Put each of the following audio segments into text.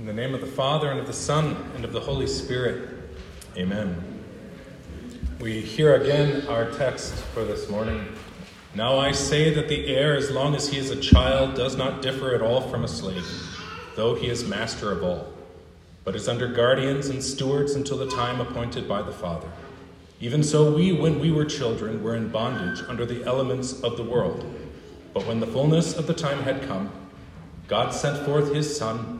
In the name of the Father, and of the Son, and of the Holy Spirit. Amen. We hear again our text for this morning. Now I say that the heir, as long as he is a child, does not differ at all from a slave, though he is master of all, but is under guardians and stewards until the time appointed by the Father. Even so, we, when we were children, were in bondage under the elements of the world. But when the fullness of the time had come, God sent forth his Son,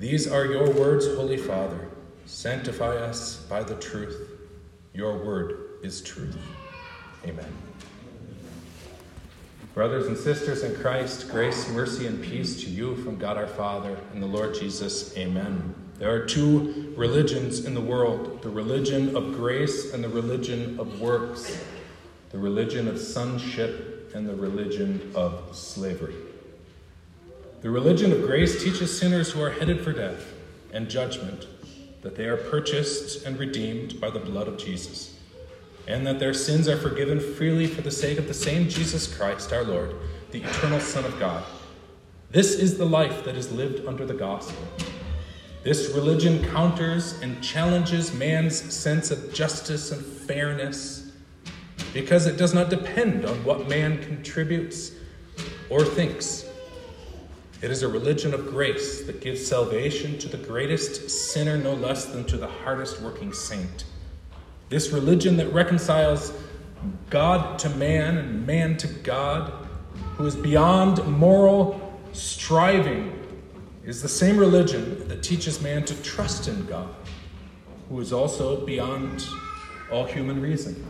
These are your words, Holy Father. Sanctify us by the truth. Your word is truth. Amen. Brothers and sisters in Christ, grace, mercy, and peace to you from God our Father and the Lord Jesus. Amen. There are two religions in the world the religion of grace and the religion of works, the religion of sonship and the religion of slavery. The religion of grace teaches sinners who are headed for death and judgment that they are purchased and redeemed by the blood of Jesus, and that their sins are forgiven freely for the sake of the same Jesus Christ, our Lord, the eternal Son of God. This is the life that is lived under the gospel. This religion counters and challenges man's sense of justice and fairness because it does not depend on what man contributes or thinks. It is a religion of grace that gives salvation to the greatest sinner no less than to the hardest working saint. This religion that reconciles God to man and man to God, who is beyond moral striving, is the same religion that teaches man to trust in God, who is also beyond all human reason.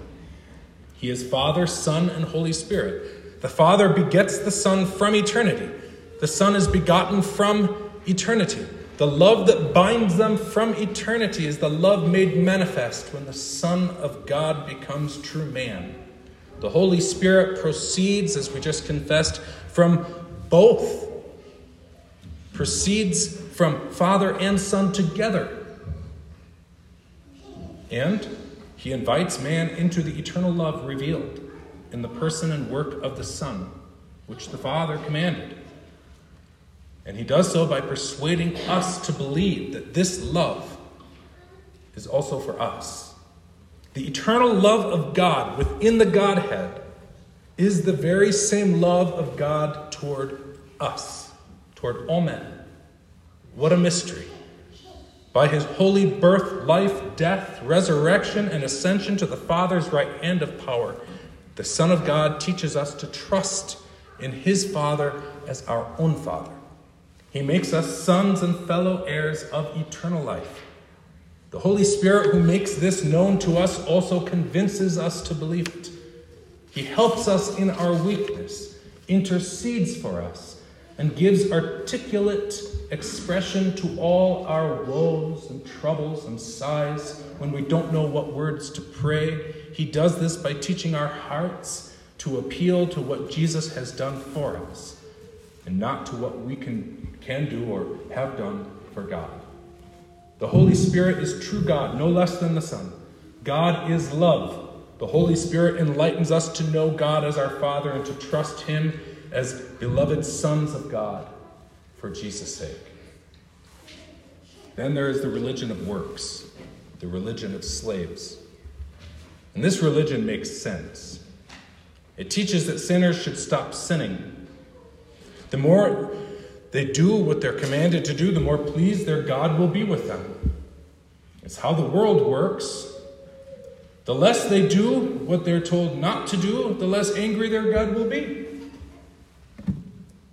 He is Father, Son, and Holy Spirit. The Father begets the Son from eternity. The Son is begotten from eternity. The love that binds them from eternity is the love made manifest when the Son of God becomes true man. The Holy Spirit proceeds, as we just confessed, from both. Proceeds from Father and Son together. And he invites man into the eternal love revealed in the person and work of the Son, which the Father commanded. And he does so by persuading us to believe that this love is also for us. The eternal love of God within the Godhead is the very same love of God toward us, toward all men. What a mystery. By his holy birth, life, death, resurrection, and ascension to the Father's right hand of power, the Son of God teaches us to trust in his Father as our own Father. He makes us sons and fellow heirs of eternal life. The Holy Spirit, who makes this known to us, also convinces us to believe it. He helps us in our weakness, intercedes for us, and gives articulate expression to all our woes and troubles and sighs when we don't know what words to pray. He does this by teaching our hearts to appeal to what Jesus has done for us and not to what we can can do or have done for God. The Holy Spirit is true God, no less than the Son. God is love. The Holy Spirit enlightens us to know God as our Father and to trust Him as beloved sons of God for Jesus' sake. Then there is the religion of works, the religion of slaves. And this religion makes sense. It teaches that sinners should stop sinning. The more they do what they're commanded to do, the more pleased their God will be with them. It's how the world works. The less they do what they're told not to do, the less angry their God will be.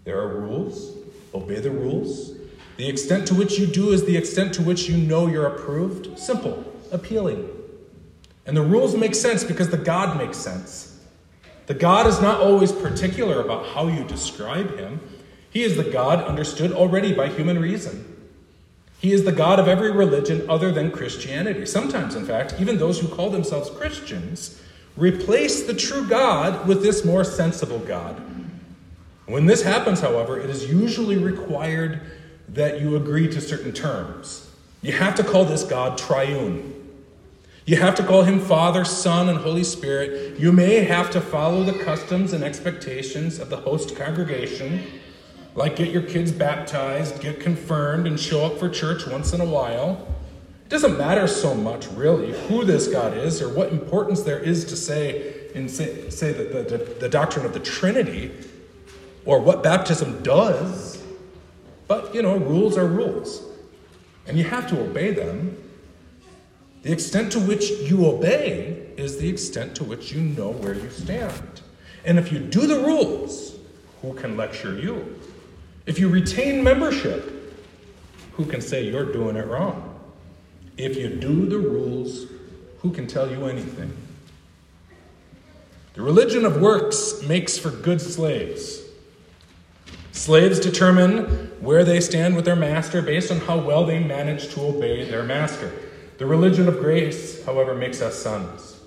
There are rules. Obey the rules. The extent to which you do is the extent to which you know you're approved. Simple, appealing. And the rules make sense because the God makes sense. The God is not always particular about how you describe him. He is the God understood already by human reason. He is the God of every religion other than Christianity. Sometimes, in fact, even those who call themselves Christians replace the true God with this more sensible God. When this happens, however, it is usually required that you agree to certain terms. You have to call this God triune. You have to call him Father, Son, and Holy Spirit. You may have to follow the customs and expectations of the host congregation, like get your kids baptized, get confirmed, and show up for church once in a while. It doesn't matter so much, really, who this God is or what importance there is to say in say, say the, the, the doctrine of the Trinity or what baptism does. But, you know, rules are rules, and you have to obey them. The extent to which you obey is the extent to which you know where you stand. And if you do the rules, who can lecture you? If you retain membership, who can say you're doing it wrong? If you do the rules, who can tell you anything? The religion of works makes for good slaves. Slaves determine where they stand with their master based on how well they manage to obey their master. The religion of grace, however, makes us sons.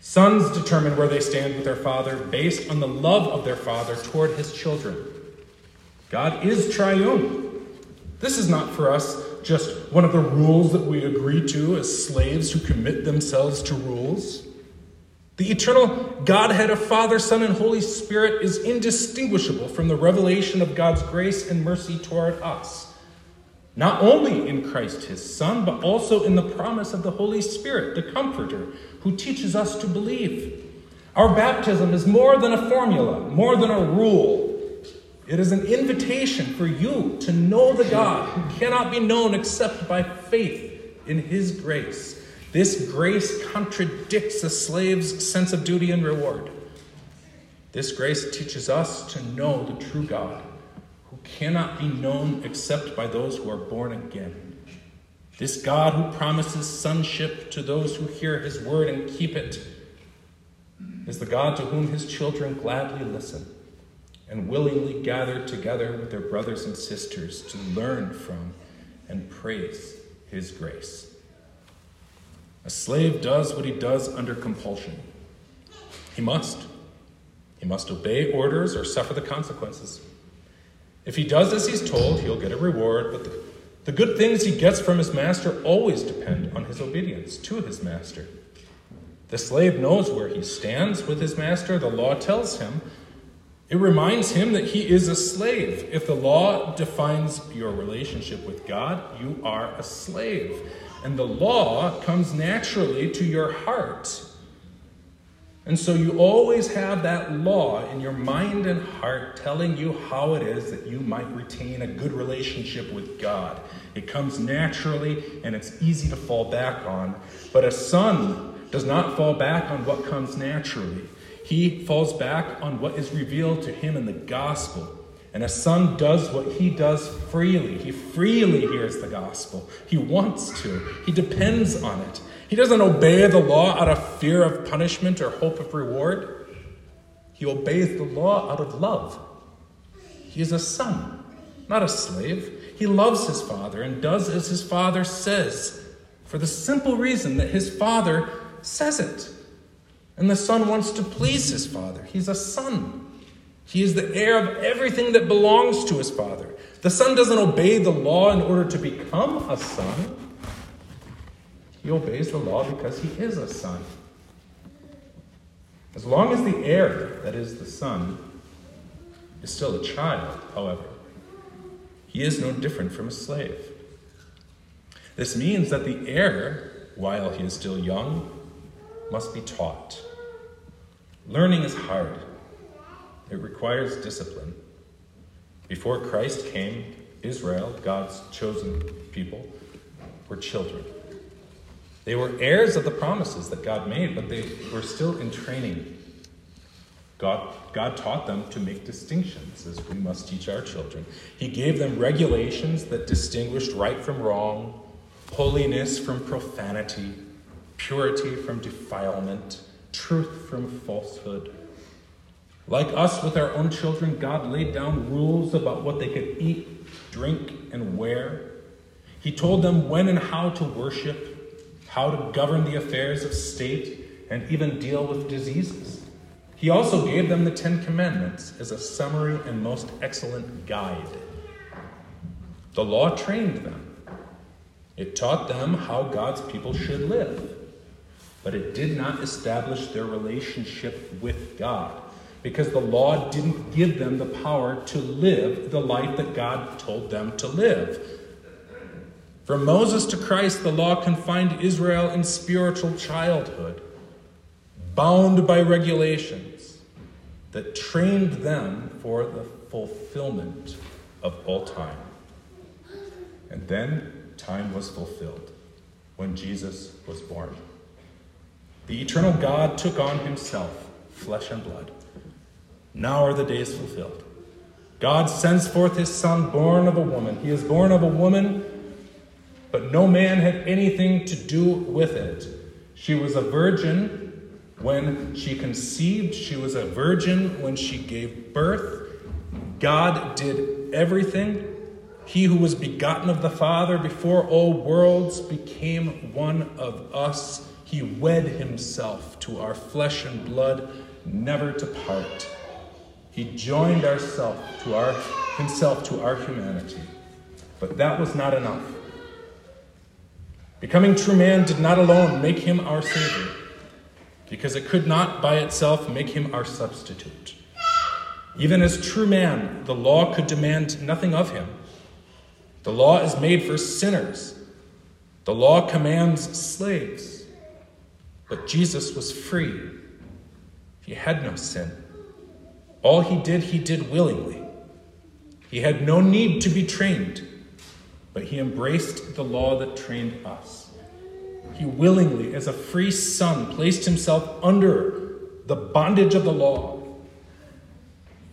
Sons determine where they stand with their father based on the love of their father toward his children. God is triune. This is not for us just one of the rules that we agree to as slaves who commit themselves to rules. The eternal Godhead of Father, Son, and Holy Spirit is indistinguishable from the revelation of God's grace and mercy toward us not only in Christ his Son, but also in the promise of the Holy Spirit, the Comforter, who teaches us to believe. Our baptism is more than a formula, more than a rule. It is an invitation for you to know the God who cannot be known except by faith in his grace. This grace contradicts a slave's sense of duty and reward. This grace teaches us to know the true God who cannot be known except by those who are born again. This God who promises sonship to those who hear his word and keep it is the God to whom his children gladly listen and willingly gather together with their brothers and sisters to learn from and praise his grace. A slave does what he does under compulsion. He must. He must obey orders or suffer the consequences. If he does as he's told, he'll get a reward, but the, the good things he gets from his master always depend on his obedience to his master. The slave knows where he stands with his master, the law tells him. It reminds him that he is a slave. If the law defines your relationship with God, you are a slave. And the law comes naturally to your heart and so you always have that law in your mind and heart telling you how it is that you might retain a good relationship with God. It comes naturally and it's easy to fall back on. But a son does not fall back on what comes naturally, he falls back on what is revealed to him in the gospel. And a son does what he does freely. He freely hears the gospel. He wants to. He depends on it. He doesn't obey the law out of fear of punishment or hope of reward. He obeys the law out of love. He is a son, not a slave. He loves his father and does as his father says for the simple reason that his father says it. And the son wants to please his father. He's a son. He is the heir of everything that belongs to his father. The son doesn't obey the law in order to become a son. He obeys the law because he is a son. As long as the heir, that is the son, is still a child, however, he is no different from a slave. This means that the heir, while he is still young, must be taught. Learning is hard, it requires discipline. Before Christ came, Israel, God's chosen people, were children. They were heirs of the promises that God made, but they were still in training. God, God taught them to make distinctions as we must teach our children. He gave them regulations that distinguished right from wrong, holiness from profanity, purity from defilement, truth from falsehood. Like us with our own children, God laid down rules about what they could eat, drink, and wear. He told them when and how to worship, how to govern the affairs of state, and even deal with diseases. He also gave them the Ten Commandments as a summary and most excellent guide. The law trained them. It taught them how God's people should live, but it did not establish their relationship with God because the law didn't give them the power to live the life that God told them to live. From Moses to Christ, the law confined Israel in spiritual childhood, bound by regulations that trained them for the fulfillment of all time. And then time was fulfilled when Jesus was born. The eternal God took on himself flesh and blood. Now are the days fulfilled. God sends forth his Son, born of a woman. He is born of a woman, but no man had anything to do with it. She was a virgin when she conceived, she was a virgin when she gave birth. God did everything he who was begotten of the Father before all worlds became one of us. He wed himself to our flesh and blood, never to part. He joined ourself to our, himself to our humanity. But that was not enough. Becoming true man did not alone make him our Savior, because it could not by itself make him our substitute. Even as true man, the law could demand nothing of him. The law is made for sinners. The law commands slaves. But Jesus was free. He had no sin. All he did, he did willingly. He had no need to be trained, but he embraced the law that trained us. He willingly, as a free son, placed himself under the bondage of the law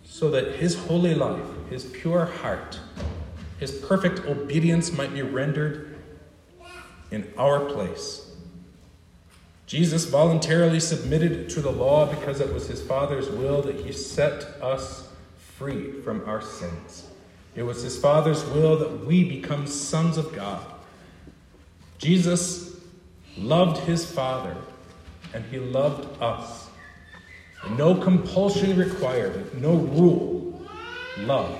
so that his holy life, his pure heart, his perfect obedience might be rendered in our place. Jesus voluntarily submitted to the law because it was his Father's will that he set us free from our sins. It was his Father's will that we become sons of God. Jesus loved his Father, and he loved us. No compulsion required, no rule. Love.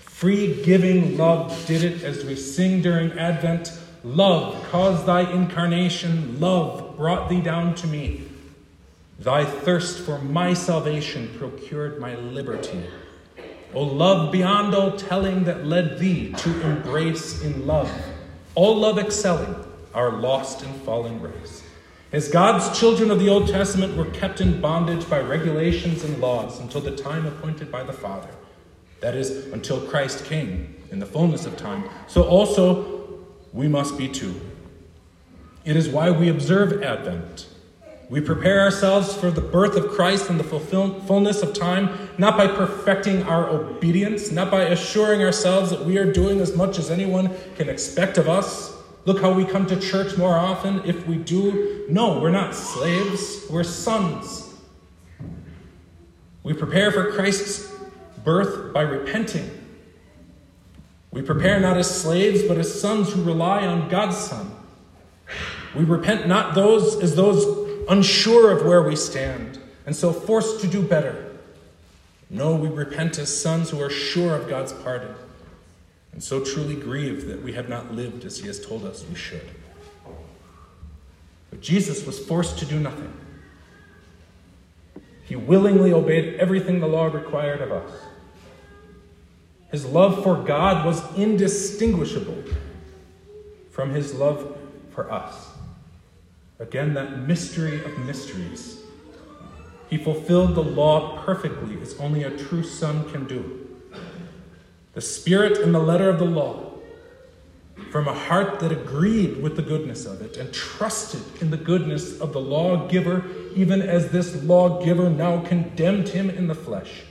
Free giving love did it as we sing during Advent. Love caused thy incarnation, love brought thee down to me. Thy thirst for my salvation procured my liberty. O love beyond all telling that led thee to embrace in love, all love excelling our lost and fallen race. As God's children of the Old Testament were kept in bondage by regulations and laws until the time appointed by the Father. That is, until Christ came in the fullness of time. So also we must be too. It is why we observe Advent. We prepare ourselves for the birth of Christ in the fullness of time, not by perfecting our obedience, not by assuring ourselves that we are doing as much as anyone can expect of us. Look how we come to church more often if we do. No, we're not slaves, we're sons. We prepare for Christ's birth by repenting. We prepare not as slaves, but as sons who rely on God's Son. We repent not those as those unsure of where we stand, and so forced to do better. No, we repent as sons who are sure of God's pardon, and so truly grieve that we have not lived as He has told us we should. But Jesus was forced to do nothing. He willingly obeyed everything the law required of us. His love for God was indistinguishable from his love for us. Again, that mystery of mysteries. He fulfilled the law perfectly, as only a true son can do. The spirit and the letter of the law, from a heart that agreed with the goodness of it and trusted in the goodness of the lawgiver, even as this lawgiver now condemned him in the flesh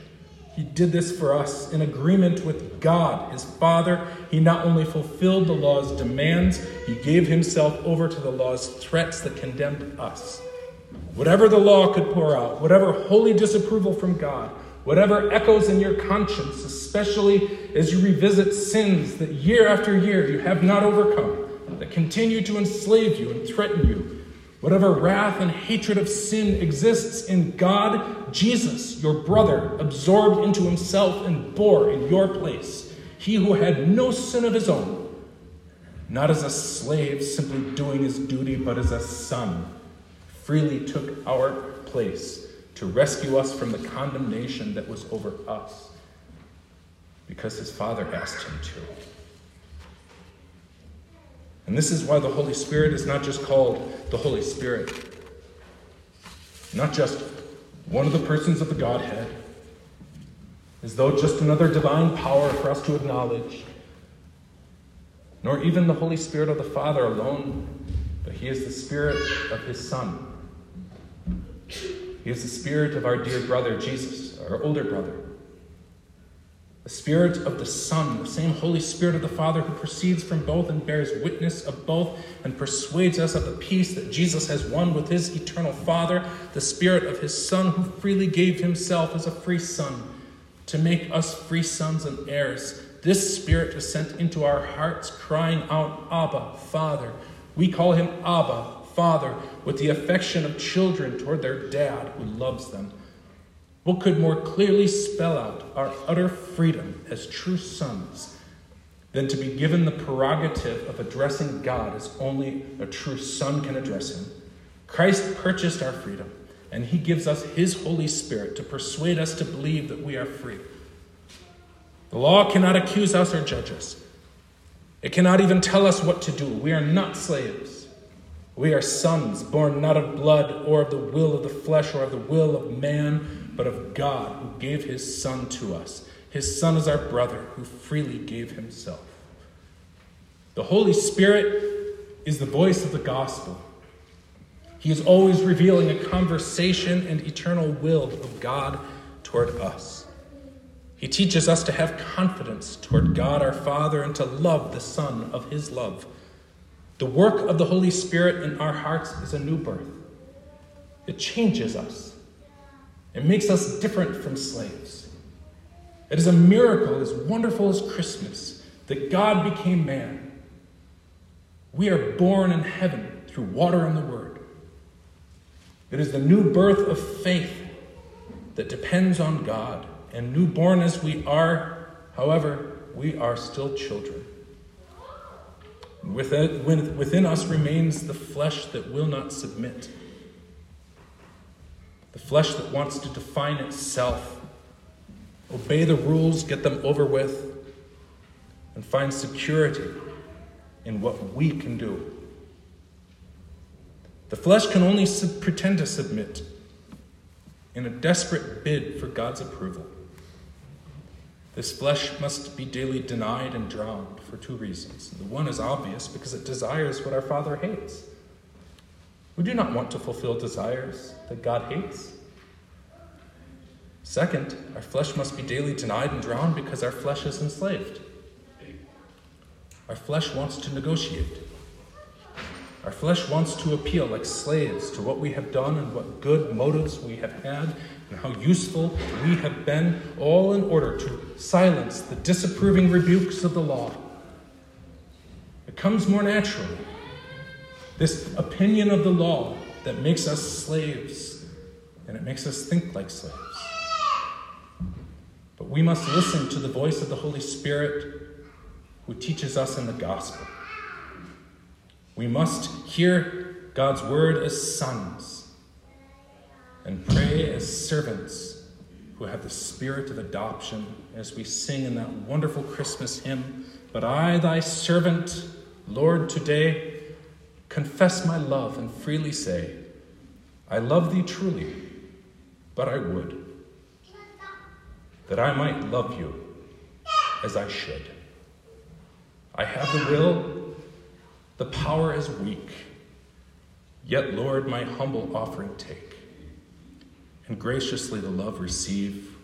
he did this for us in agreement with God, his Father. He not only fulfilled the law's demands, he gave himself over to the law's threats that condemned us. Whatever the law could pour out, whatever holy disapproval from God, whatever echoes in your conscience especially as you revisit sins that year after year you have not overcome, that continue to enslave you and threaten you. Whatever wrath and hatred of sin exists in God, Jesus, your brother, absorbed into himself and bore in your place, he who had no sin of his own, not as a slave simply doing his duty, but as a son, freely took our place to rescue us from the condemnation that was over us because his Father asked him to. And this is why the Holy Spirit is not just called the Holy Spirit, not just one of the persons of the Godhead, as though just another divine power for us to acknowledge, nor even the Holy Spirit of the Father alone, but He is the Spirit of His Son. He is the spirit of our dear brother Jesus, our older brother. The spirit of the Son, the same Holy Spirit of the Father who proceeds from both and bears witness of both and persuades us of the peace that Jesus has won with his eternal Father, the spirit of his Son who freely gave himself as a free Son to make us free sons and heirs. This Spirit is sent into our hearts, crying out, Abba, Father. We call him Abba, father with the affection of children toward their dad who loves them. What could more clearly spell out our utter freedom as true sons than to be given the prerogative of addressing God as only a true son can address him? Christ purchased our freedom, and he gives us his Holy Spirit to persuade us to believe that we are free. The law cannot accuse us or judge us. It cannot even tell us what to do. We are not slaves. We are sons, born not of blood or of the will of the flesh or of the will of man, but of God who gave his Son to us. His Son is our brother who freely gave himself. The Holy Spirit is the voice of the gospel. He is always revealing a conversation and eternal will of God toward us. He teaches us to have confidence toward God our Father and to love the Son of his love. The work of the Holy Spirit in our hearts is a new birth. It changes us, it makes us different from slaves. It is a miracle as wonderful as Christmas that God became man. We are born in heaven through water and the Word. It is the new birth of faith that depends on God. And newborn as we are, however, we are still children. Within, within us remains the flesh that will not submit, the flesh that wants to define itself, obey the rules, get them over with, and find security in what we can do. The flesh can only sub- pretend to submit in a desperate bid for God's approval. This flesh must be daily denied and drowned for two reasons. The one is obvious because it desires what our Father hates. We do not want to fulfill desires that God hates. Second, our flesh must be daily denied and drowned because our flesh is enslaved. Our flesh wants to negotiate. Our flesh wants to appeal like slaves to what we have done and what good motives we have had and how useful we have been, all in order to silence the disapproving rebukes of the law. It comes more naturally. This opinion of the law that makes us slaves, and it makes us think like slaves. But we must listen to the voice of the Holy Spirit who teaches us in the gospel. We must hear God's word as sons and pray as servants who have the spirit of adoption as we sing in that wonderful Christmas hymn. But I, thy servant, Lord, today confess my love and freely say, I love thee truly, but I would that I might love you as I should. I have the will, the power is weak. Yet, Lord, my humble offering take and graciously the love receive,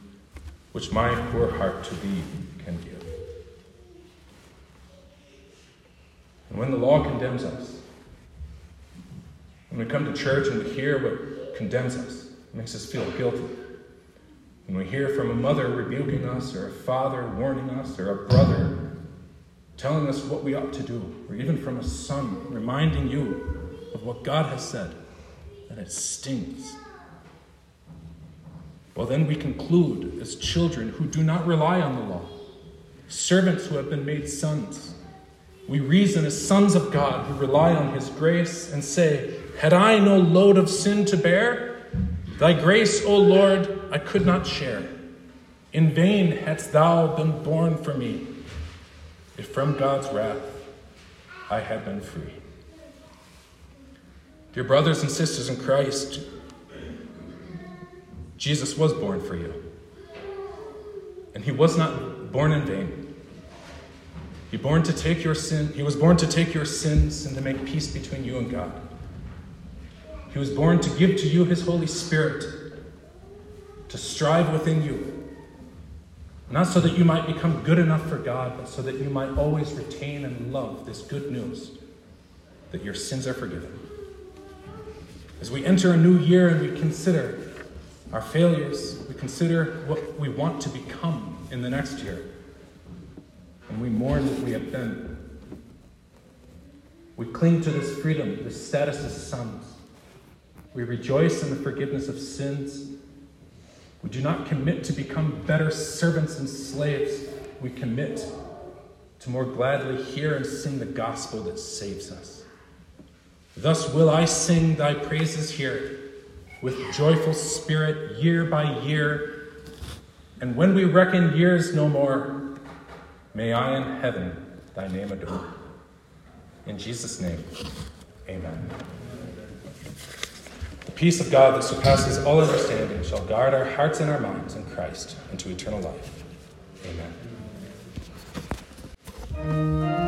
which my poor heart to thee can give. And when the law condemns us, when we come to church and we hear what condemns us, makes us feel guilty, When we hear from a mother rebuking us, or a father warning us, or a brother telling us what we ought to do, or even from a son reminding you of what God has said, then it stings. Well, then we conclude as children who do not rely on the law, servants who have been made sons. We reason as sons of God who rely on His grace and say, Had I no load of sin to bear, Thy grace, O Lord, I could not share. In vain hadst thou been born for me, if from God's wrath I had been free. Dear brothers and sisters in Christ, Jesus was born for you. And he was not born in vain. He born to take your sin, he was born to take your sins and to make peace between you and God. He was born to give to you His Holy Spirit, to strive within you. Not so that you might become good enough for God, but so that you might always retain and love this good news that your sins are forgiven. As we enter a new year and we consider our failures, we consider what we want to become in the next year, and we mourn what we have been. We cling to this freedom, this status as sons. We rejoice in the forgiveness of sins. We do not commit to become better servants and slaves. We commit to more gladly hear and sing the gospel that saves us. Thus will I sing thy praises here with joyful spirit year by year. And when we reckon years no more, may I in heaven thy name adore. In Jesus' name, amen peace of God that surpasses all understanding shall guard our hearts and our minds in Christ unto eternal life. Amen.